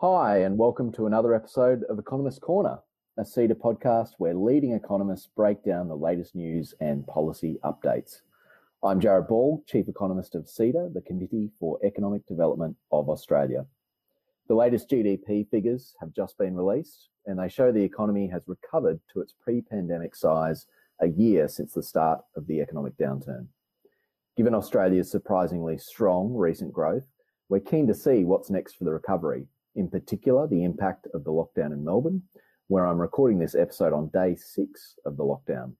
Hi, and welcome to another episode of Economist Corner, a CEDA podcast where leading economists break down the latest news and policy updates. I'm Jarrod Ball, Chief Economist of CEDA, the Committee for Economic Development of Australia. The latest GDP figures have just been released, and they show the economy has recovered to its pre pandemic size a year since the start of the economic downturn. Given Australia's surprisingly strong recent growth, we're keen to see what's next for the recovery in particular the impact of the lockdown in Melbourne, where I'm recording this episode on day six of the lockdown.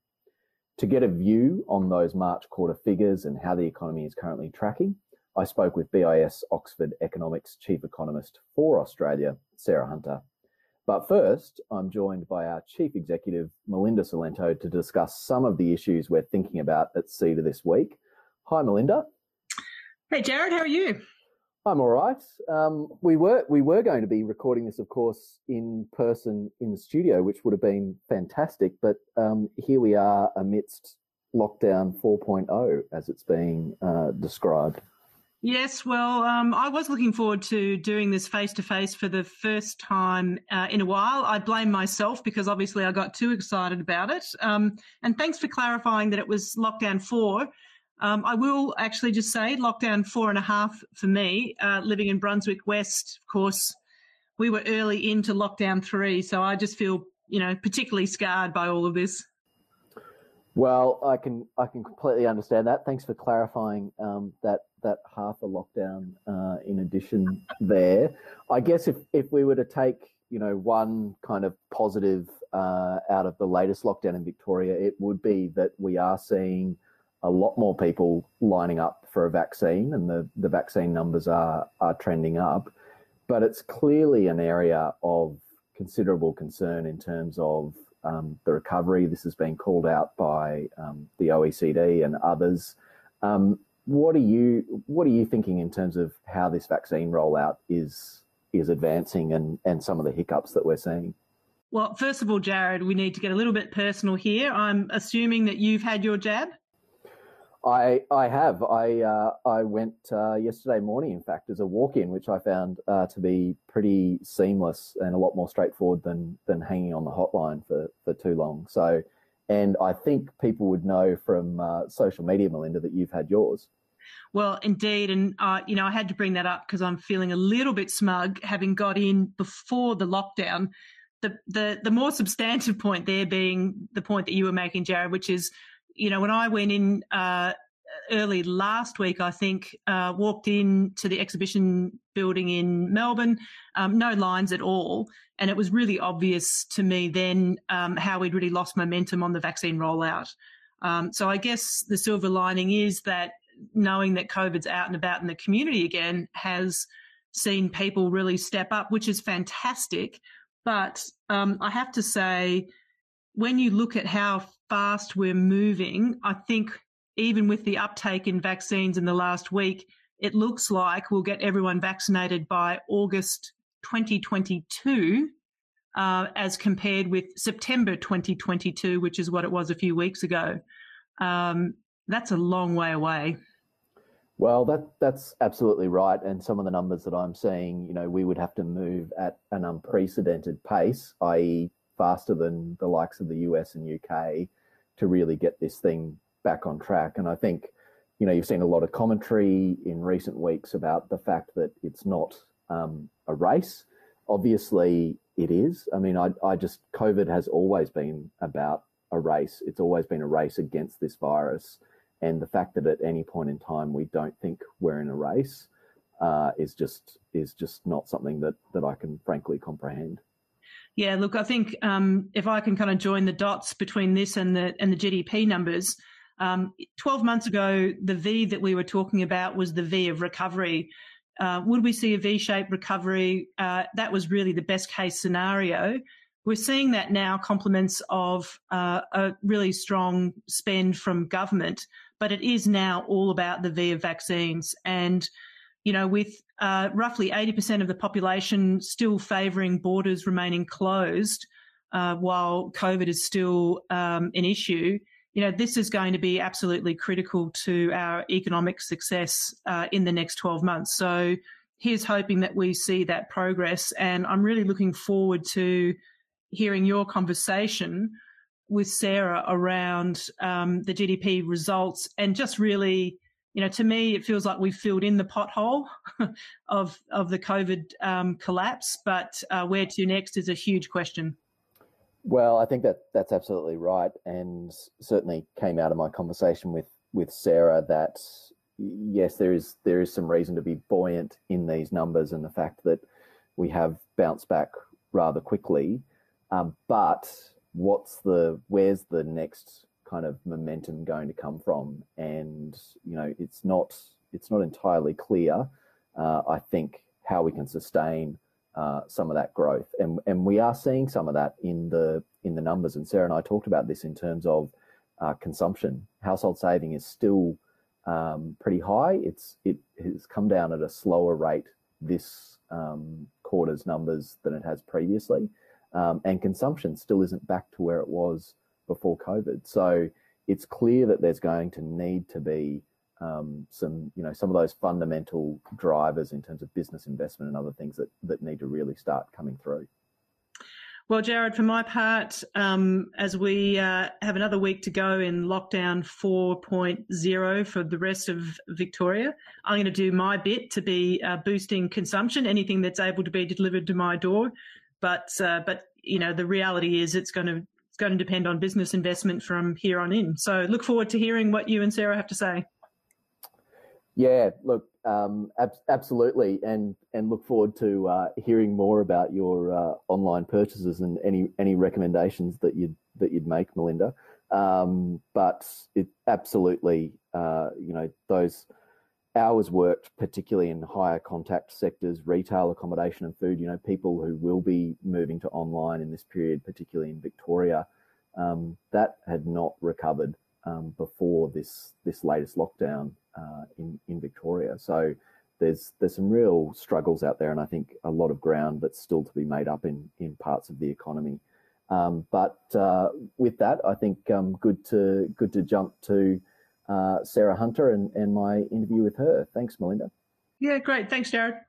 To get a view on those March quarter figures and how the economy is currently tracking, I spoke with BIS Oxford Economics Chief Economist for Australia, Sarah Hunter. But first, I'm joined by our Chief Executive, Melinda Cilento, to discuss some of the issues we're thinking about at CEDA this week. Hi, Melinda. Hey, Jarrod, how are you? I'm all right. Um, we were we were going to be recording this, of course, in person in the studio, which would have been fantastic. But um, here we are amidst lockdown 4.0, as it's being uh, described. Yes, well, um, I was looking forward to doing this face to face for the first time uh, in a while. I blame myself because obviously I got too excited about it. Um, and thanks for clarifying that it was lockdown four. Um, I will actually just say lockdown four and a half for me, uh, living in Brunswick West. Of course, we were early into lockdown three, so I just feel, you know, particularly scarred by all of this. Well, I can I can completely understand that. Thanks for clarifying um, that that half a lockdown uh, in addition there. I guess if if we were to take you know one kind of positive uh, out of the latest lockdown in Victoria, it would be that we are seeing a lot more people lining up for a vaccine, and the, the vaccine numbers are, are trending up. But it's clearly an area of considerable concern in terms of um, the recovery. This has been called out by um, the OECD and others. Um, what are you What are you thinking in terms of how this vaccine rollout is is advancing and and some of the hiccups that we're seeing? Well, first of all, Jarrod, we need to get a little bit personal here. I'm assuming that you've had your jab. I I have. I uh, I went uh, yesterday morning, in fact, as a walk-in, which I found uh, to be pretty seamless and a lot more straightforward than than hanging on the hotline for for too long. So, and I think people would know from uh, social media, Melinda, that you've had yours. Well, indeed, and uh, you know, I had to bring that up because I'm feeling a little bit smug, having got in before the lockdown. The the the more substantive point there being the point that you were making, Jarrod, which is you know, when I went in uh, early last week, I think, uh, walked in to the exhibition building in Melbourne, um, no lines at all. And it was really obvious to me then um, how we'd really lost momentum on the vaccine rollout. Um, so I guess the silver lining is that knowing that COVID's out and about in the community again has seen people really step up, which is fantastic. But um, I have to say, when you look at how fast we're moving, I think even with the uptake in vaccines in the last week, it looks like we'll get everyone vaccinated by August 2022, uh, as compared with September 2022, which is what it was a few weeks ago. Um, that's a long way away. Well, that that's absolutely right. And some of the numbers that I'm seeing, you know, we would have to move at an unprecedented pace, i.e., faster than the likes of the US and UK, to really get this thing back on track. And I think, you know, you've seen a lot of commentary in recent weeks about the fact that it's not um, a race. Obviously, it is. I mean, I, I just, COVID has always been about a race. It's always been a race against this virus. And the fact that at any point in time we don't think we're in a race uh, is just is just not something that that I can frankly comprehend. Yeah, look, I think um, if I can kind of join the dots between this and the and the GDP numbers, um, 12 months ago, the V that we were talking about was the V of recovery. Uh, would we see a V-shaped recovery? Uh, that was really the best case scenario. We're seeing that now compliments of uh, a really strong spend from government, but it is now all about the V of vaccines. And, you know, with uh, roughly 80% of the population still favouring borders remaining closed uh, while COVID is still um, an issue. You know, this is going to be absolutely critical to our economic success uh, in the next 12 months. So, here's hoping that we see that progress. And I'm really looking forward to hearing your conversation with Sarah around um, the GDP results and just really, you know, to me, it feels like we've filled in the pothole of of the COVID um, collapse, but uh, where to next is a huge question. Well, I think that that's absolutely right, and certainly came out of my conversation with with Sarah that yes, there is there is some reason to be buoyant in these numbers and the fact that we have bounced back rather quickly. Um, but what's the where's the next kind of momentum going to come from? And you know, it's not it's not entirely clear. Uh, I think how we can sustain uh, some of that growth, and and we are seeing some of that in the in the numbers. And Sarah and I talked about this in terms of uh, consumption. Household saving is still um, pretty high. It's it has come down at a slower rate this um, quarter's numbers than it has previously, um, and consumption still isn't back to where it was before COVID. So it's clear that there's going to need to be um, some, you know, some of those fundamental drivers in terms of business investment and other things that that need to really start coming through. Well, Jarrod, for my part, um, as we uh, have another week to go in lockdown 4.0 for the rest of Victoria, I'm going to do my bit to be uh, boosting consumption, anything that's able to be delivered to my door. But, uh, but you know, the reality is it's going to going to depend on business investment from here on in. So look forward to hearing what you and Sarah have to say. Yeah, look, um, ab- absolutely, and and look forward to uh, hearing more about your uh, online purchases and any any recommendations that you'd that you'd make, Melinda. Um, but it absolutely, uh, you know, those hours worked, particularly in higher contact sectors, retail, accommodation, and food. You know, people who will be moving to online in this period, particularly in Victoria, um, that had not recovered um, before this this latest lockdown uh, in in Victoria. So there's there's some real struggles out there, and I think a lot of ground that's still to be made up in in parts of the economy. Um, but uh, with that, I think um, good to good to jump to uh, Sarah Hunter and, and my interview with her. Thanks, Melinda. Yeah, great. Thanks, Jarrod.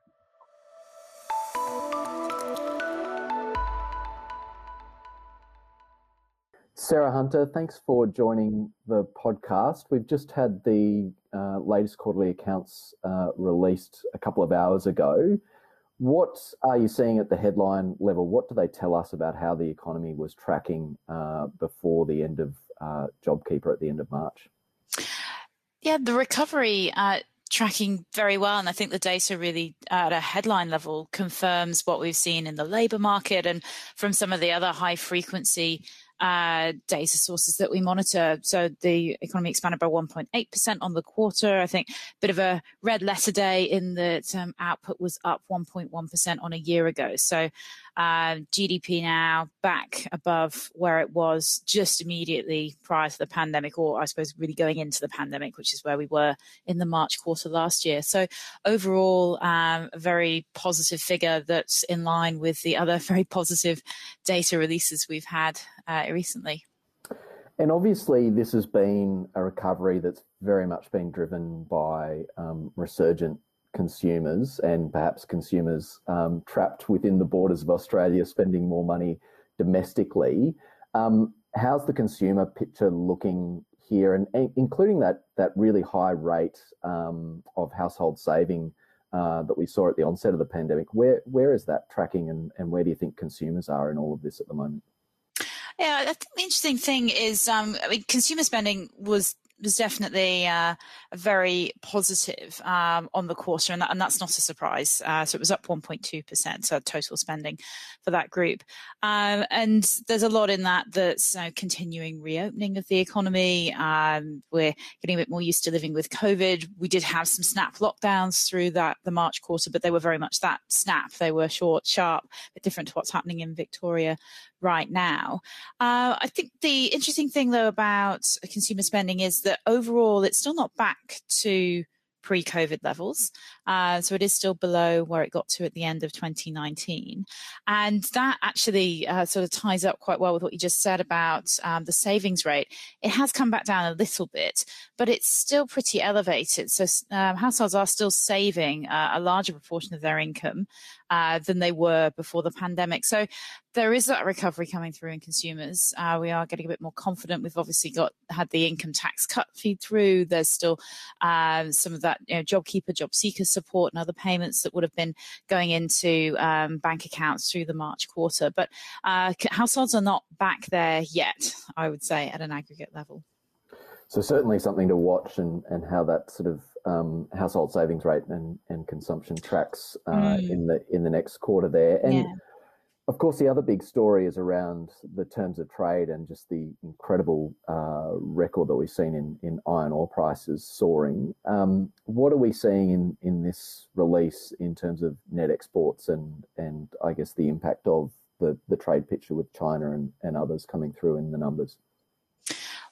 Sarah Hunter, thanks for joining the podcast. We've just had the uh, latest quarterly accounts uh, released a couple of hours ago. What are you seeing at the headline level? What do they tell us about how the economy was tracking uh, before the end of uh, JobKeeper at the end of March? Yeah, the recovery uh, tracking very well. And I think the data really at a headline level confirms what we've seen in the labour market and from some of the other high frequency uh, data sources that we monitor. So the economy expanded by 1.8% on the quarter. I think a bit of a red letter day in that um, output was up 1.1% on a year ago. So uh, GDP now back above where it was just immediately prior to the pandemic, or I suppose really going into the pandemic, which is where we were in the March quarter last year. So overall, um, a very positive figure that's in line with the other very positive data releases we've had uh, recently. And obviously, this has been a recovery that's very much been driven by um, resurgent consumers and perhaps consumers um, trapped within the borders of Australia spending more money domestically. Um, how's the consumer picture looking here, and, and including that that really high rate um, of household saving uh, that we saw at the onset of the pandemic? Where where is that tracking, and, and where do you think consumers are in all of this at the moment? Yeah, I think the interesting thing is, um, I mean, consumer spending was was definitely uh, very positive um, on the quarter, and, that, and, that's not a surprise. Uh, so it was up 1.2%, so total spending for that group. Um, and there's a lot in that that's continuing reopening of the economy. Um, we're getting a bit more used to living with COVID. We did have some snap lockdowns through that the March quarter, but they were very much that snap. They were short, sharp, but different to what's happening in Victoria right now. Uh, I think the interesting thing, though, about consumer spending is that overall it's still not back to pre-COVID levels. Uh, so it is still below where it got to at the end of 2019. And that actually uh, sort of ties up quite well with what you just said about um, the savings rate. It has come back down a little bit, but it's still pretty elevated. So um, households are still saving uh, a larger proportion of their income uh, than they were before the pandemic. So there is that recovery coming through in consumers. Uh, we are getting a bit more confident. We've obviously got had the income tax cut feed through. There's still um, some of that you know, JobKeeper, job seeker support, and other payments that would have been going into um, bank accounts through the March quarter. But uh, households are not back there yet. I would say at an aggregate level. So certainly something to watch and, and how that sort of um, household savings rate and, and consumption tracks uh, mm. in the in the next quarter there. And yeah. of course, the other big story is around the terms of trade and just the incredible uh, record that we've seen in, in iron ore prices soaring. Um, what are we seeing in, in this release in terms of net exports and and I guess the impact of the, the trade picture with China and, and others coming through in the numbers?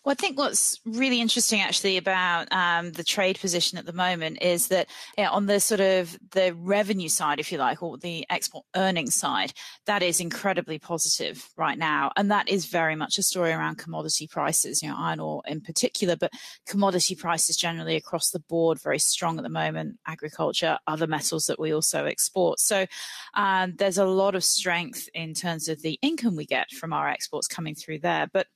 Well, I think what's really interesting actually about um, the trade position at the moment is that on the sort of the revenue side, if you like, or the export earnings side, that is incredibly positive right now. And that is very much a story around commodity prices, you know, iron ore in particular, but commodity prices generally across the board very strong at the moment, agriculture, other metals that we also export. So um, there's a lot of strength in terms of the income we get from our exports coming through there. But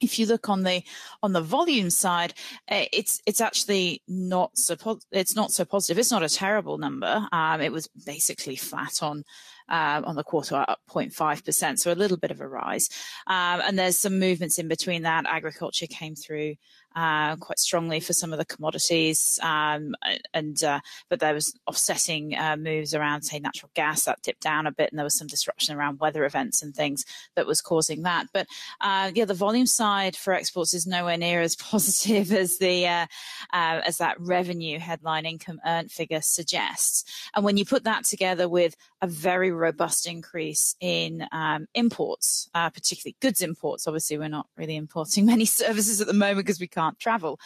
if you look on the on the volume side, eh, it's it's actually not so it's not so positive. It's not a terrible number. Um, it was basically flat on uh, on the quarter, up 0.5 percent, so a little bit of a rise. Um, and there's some movements in between that. Agriculture came through uh, quite strongly for some of the commodities, um, and uh, but there was offsetting uh, moves around, say, natural gas that dipped down a bit, and there was some disruption around weather events and things that was causing that. But uh, yeah, the volume side for exports is nowhere near as positive as the uh, uh, as that revenue headline income earned figure suggests. And when you put that together with a very robust increase in um, imports, particularly goods imports, obviously we're not really importing many services at the moment because we can't can't travel.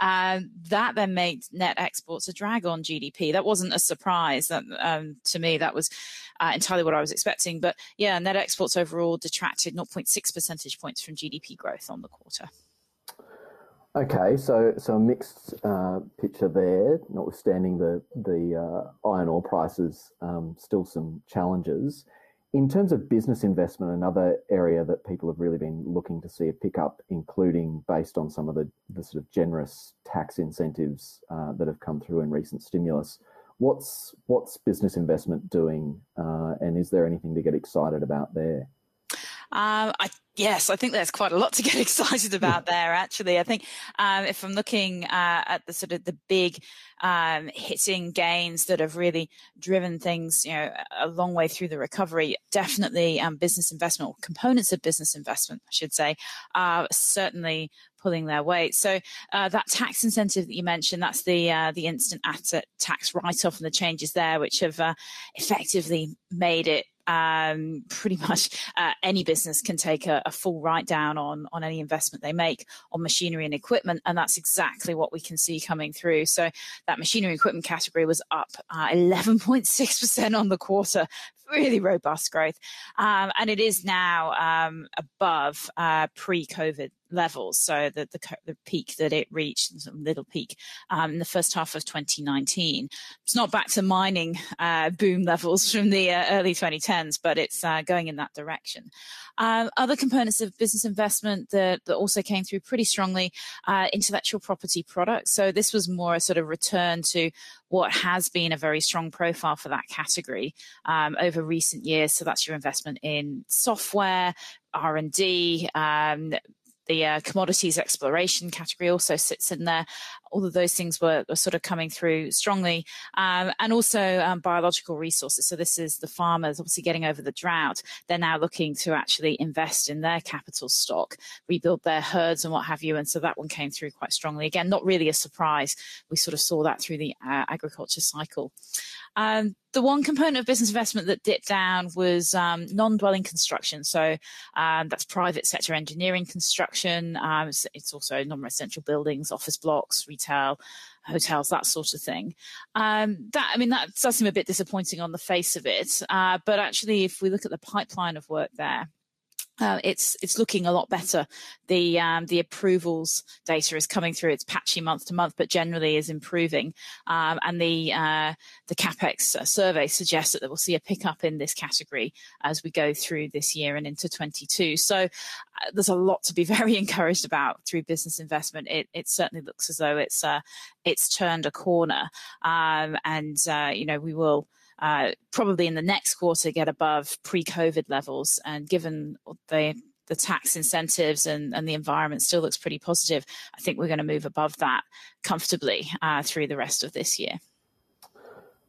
Um, that then made net exports a drag on GDP. That wasn't a surprise. That um, to me, that was uh, entirely what I was expecting. But yeah, net exports overall detracted 0.6 percentage points from GDP growth on the quarter. Okay, so so a mixed uh, picture there, notwithstanding the the uh, iron ore prices, um, still some challenges. In terms of business investment, another area that people have really been looking to see a pickup, including based on some of the, the sort of generous tax incentives uh, that have come through in recent stimulus. What's what's business investment doing, uh, and is there anything to get excited about there? Um, I Yes, I think there's quite a lot to get excited about there. Actually, I think um, if I'm looking uh, at the sort of the big um, hitting gains that have really driven things, you know, a long way through the recovery, definitely um, business investment or components of business investment, I should say, are certainly pulling their weight. So uh, that tax incentive that you mentioned, that's the uh, the instant asset tax write-off and the changes there, which have uh, effectively made it um, pretty much uh, any business can take a, a full write down on on any investment they make on machinery and equipment, and that's exactly what we can see coming through. So that machinery equipment category was up 11.6% uh, on the quarter, really robust growth, um, and it is now um, above uh, pre-COVID levels. So the, the, the peak that it reached, little peak um, in the first half of 2019. It's not back to mining uh, boom levels from the uh, early 2010s, but it's uh, going in that direction. Um, other components of business investment that, that also came through pretty strongly, uh, intellectual property products. So this was more a sort of return to what has been a very strong profile for that category um, over recent years. So that's your investment in software, R and D, um, the uh, commodities exploration category also sits in there. All of those things were, were sort of coming through strongly, um, and also um, biological resources. So this is the farmers obviously getting over the drought. They're now looking to actually invest in their capital stock, rebuild their herds and what have you. And so that one came through quite strongly. Again, not really a surprise. We sort of saw that through the uh, agriculture cycle. Um, the one component of business investment that dipped down was um, non-dwelling construction. So um, that's private sector engineering construction. Um, it's, it's, also non-residential buildings, office blocks, retail, hotels, that sort of thing. Um, that I mean, that does seem a bit disappointing on the face of it. Uh, but actually, if we look at the pipeline of work there, uh, it's it's looking a lot better. The um, the approvals data is coming through. It's patchy month to month, but generally is improving. Um, and the uh, the capex survey suggests that we'll see a pickup in this category as we go through this year and into 22. So uh, there's a lot to be very encouraged about through business investment. It it certainly looks as though it's uh, it's turned a corner, um, and uh, you know we will uh, probably in the next quarter get above pre-COVID levels. And given the the tax incentives and, and the environment still looks pretty positive, I think we're going to move above that comfortably uh, through the rest of this year.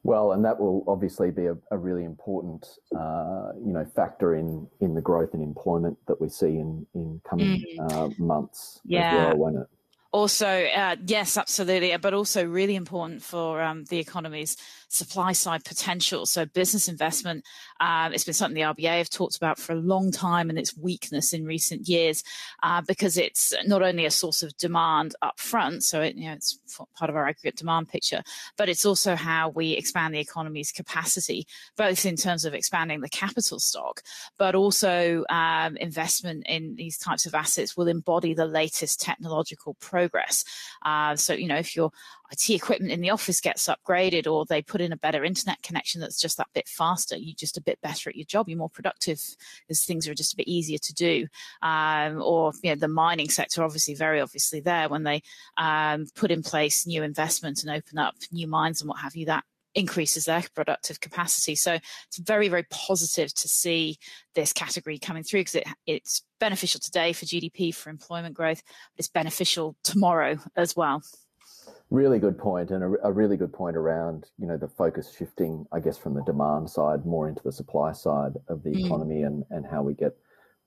Well, and that will obviously be a, a really important, uh, you know, factor in in the growth and employment that we see in in coming mm. uh, months yeah. as well, won't it? Also, uh, yes, absolutely, but also really important for um, the economy's supply side potential. So business investment, um, it's been something the RBA have talked about for a long time and its weakness in recent years uh, because it's not only a source of demand up front, so it, you know, it's part of our aggregate demand picture, but it's also how we expand the economy's capacity, both in terms of expanding the capital stock, but also um, investment in these types of assets will embody the latest technological progress. Uh, so, you know, if you're IT equipment in the office gets upgraded or they put in a better internet connection that's just that bit faster, you're just a bit better at your job, you're more productive because things are just a bit easier to do. Um, or you know, the mining sector, obviously, very obviously there when they um, put in place new investment and open up new mines and what have you, that increases their productive capacity. So it's very, very positive to see this category coming through because it, it's beneficial today for GDP, for employment growth, but it's beneficial tomorrow as well. Really good point, and a, a, really good point around you know the focus shifting, I guess, from the demand side more into the supply side of the mm. economy, and and how we get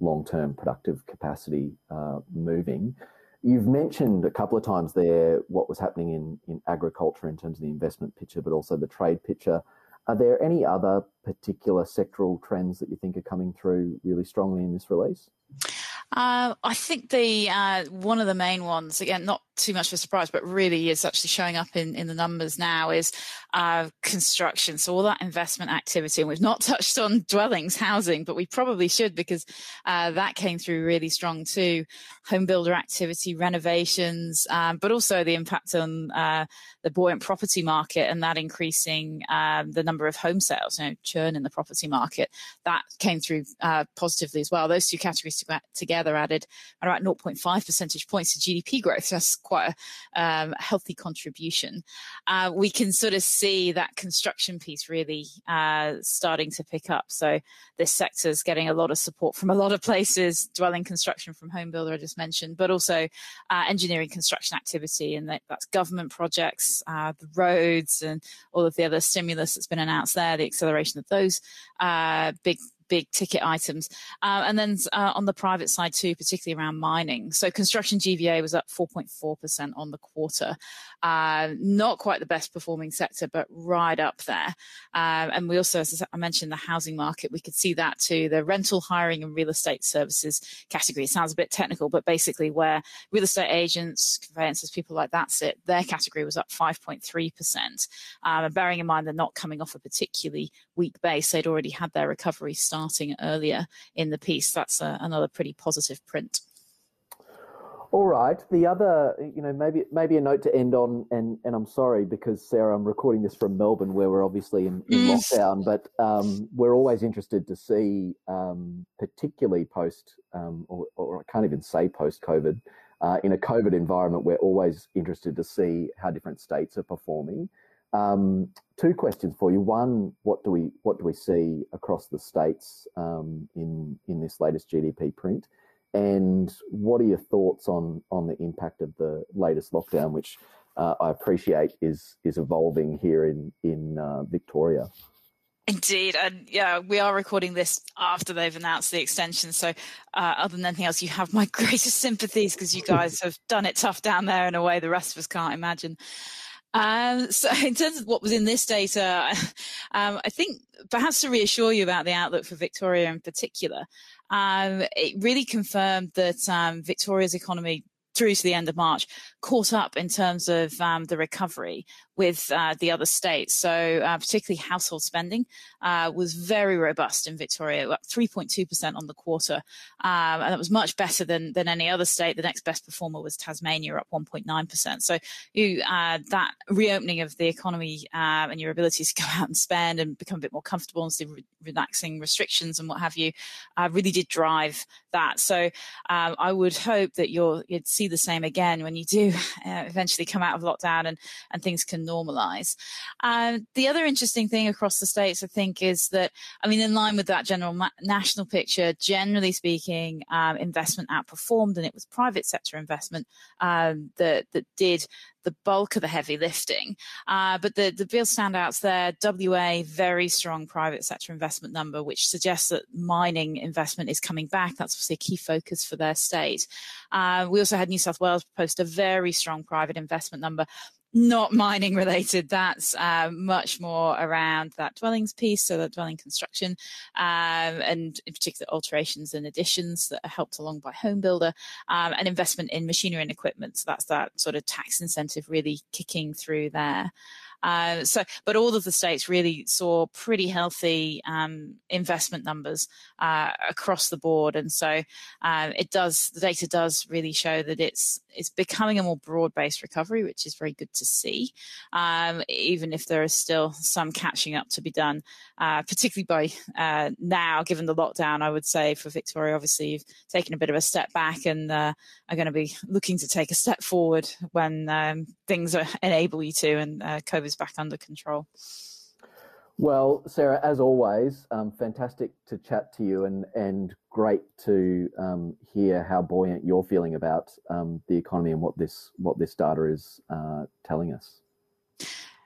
long term productive capacity uh, moving. You've mentioned a couple of times there what was happening in in agriculture in terms of the investment picture, but also the trade picture. Are there any other particular sectoral trends that you think are coming through really strongly in this release? Uh, I think the uh, one of the main ones, again, not too much of a surprise, but really is actually showing up in, in the numbers now is uh, construction. So all that investment activity, and we've not touched on dwellings, housing, but we probably should because uh, that came through really strong too. Home builder activity, renovations, um, but also the impact on uh, the buoyant property market and that increasing um, the number of home sales, you know, churn in the property market. That came through uh, positively as well. Those two categories together added about 0.5 percentage points to GDP growth. So that's quite a um, healthy contribution. Uh, we can sort of see that construction piece really uh, starting to pick up. So this sector is getting a lot of support from a lot of places, dwelling construction from home builder I just mentioned, but also uh, engineering construction activity, and that, that's government projects, uh, the roads, and all of the other stimulus that's been announced there, the acceleration of those uh, big big ticket items. Uh, and then uh, on the private side too, particularly around mining. So construction GVA was up 4.4% on the quarter. Uh, not quite the best performing sector, but right up there. Um, and we also, as I mentioned, the housing market, we could see that too. The rental hiring and real estate services category it sounds a bit technical, but basically where real estate agents, conveyancers, people like that sit, their category was up 5.3%. Um, and bearing in mind they're not coming off a particularly weak base, they'd already had their recovery starting earlier in the piece. That's a, another pretty positive print. All right. The other, you know, maybe maybe a note to end on, and and I'm sorry because Sarah, I'm recording this from Melbourne, where we're obviously in, in mm. lockdown, but um, we're always interested to see, um, particularly post, um, or, or, I can't even say post COVID, uh, in a COVID environment, we're always interested to see how different states are performing. Um, two questions for you. One, what do we what do we see across the states um, in in this latest GDP print, and what are your thoughts on on the impact of the latest lockdown, which uh, I appreciate is is evolving here in in uh, Victoria. Indeed, and yeah, we are recording this after they've announced the extension. So, uh, other than anything else, you have my greatest sympathies because you guys have done it tough down there in a way the rest of us can't imagine. Um, so in terms of what was in this data, um, I think perhaps to reassure you about the outlook for Victoria in particular, um, it really confirmed that um, Victoria's economy through to the end of March, caught up in terms of um, the recovery with uh, the other states. So, uh, particularly household spending uh, was very robust in Victoria, up 3.2% on the quarter. Um, and that was much better than, than any other state. The next best performer was Tasmania, up 1.9%. So, you uh, that reopening of the economy um, and your ability to go out and spend and become a bit more comfortable and see re- relaxing restrictions and what have you uh, really did drive that. So, um, I would hope that you'll you'd see the same again when you do uh, eventually come out of lockdown and, and things can normalize. Um, the other interesting thing across the states, I think, is that, I mean, in line with that general ma- national picture, generally speaking, um, investment outperformed, and it was private sector investment um, that that did the bulk of the heavy lifting. Uh, but the, the real standouts there, WA, very strong private sector investment number, which suggests that mining investment is coming back. That's obviously a key focus for their state. Uh, we also had New South Wales post a very strong private investment number not mining related. That's uh, much more around that dwellings piece, so the dwelling construction, um, and in particular alterations and additions that are helped along by home builder, um, and investment in machinery and equipment. So that's that sort of tax incentive really kicking through there. Uh, so, but all of the states really saw pretty healthy um, investment numbers uh, across the board, and so uh, it does. The data does really show that it's it's becoming a more broad-based recovery, which is very good to see. Um, even if there is still some catching up to be done, uh, particularly by uh, now, given the lockdown. I would say for Victoria, obviously, you've taken a bit of a step back and are going to be looking to take a step forward when um, things are, enable you to, and COVID is back under control. Well, Sarah, as always, um, fantastic to chat to you and, and great to um, hear how buoyant you're feeling about um, the economy and what this what this data is uh, telling us.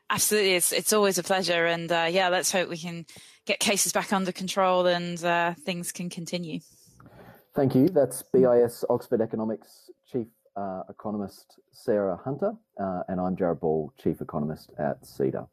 Absolutely, it's it's always a pleasure, and uh, yeah, let's hope we can get cases back under control and uh, things can continue. Thank you. That's BIS Oxford Economics Chief uh, Economist Sarah Hunter, uh, and I'm Jarrod Ball, Chief Economist at CEDA.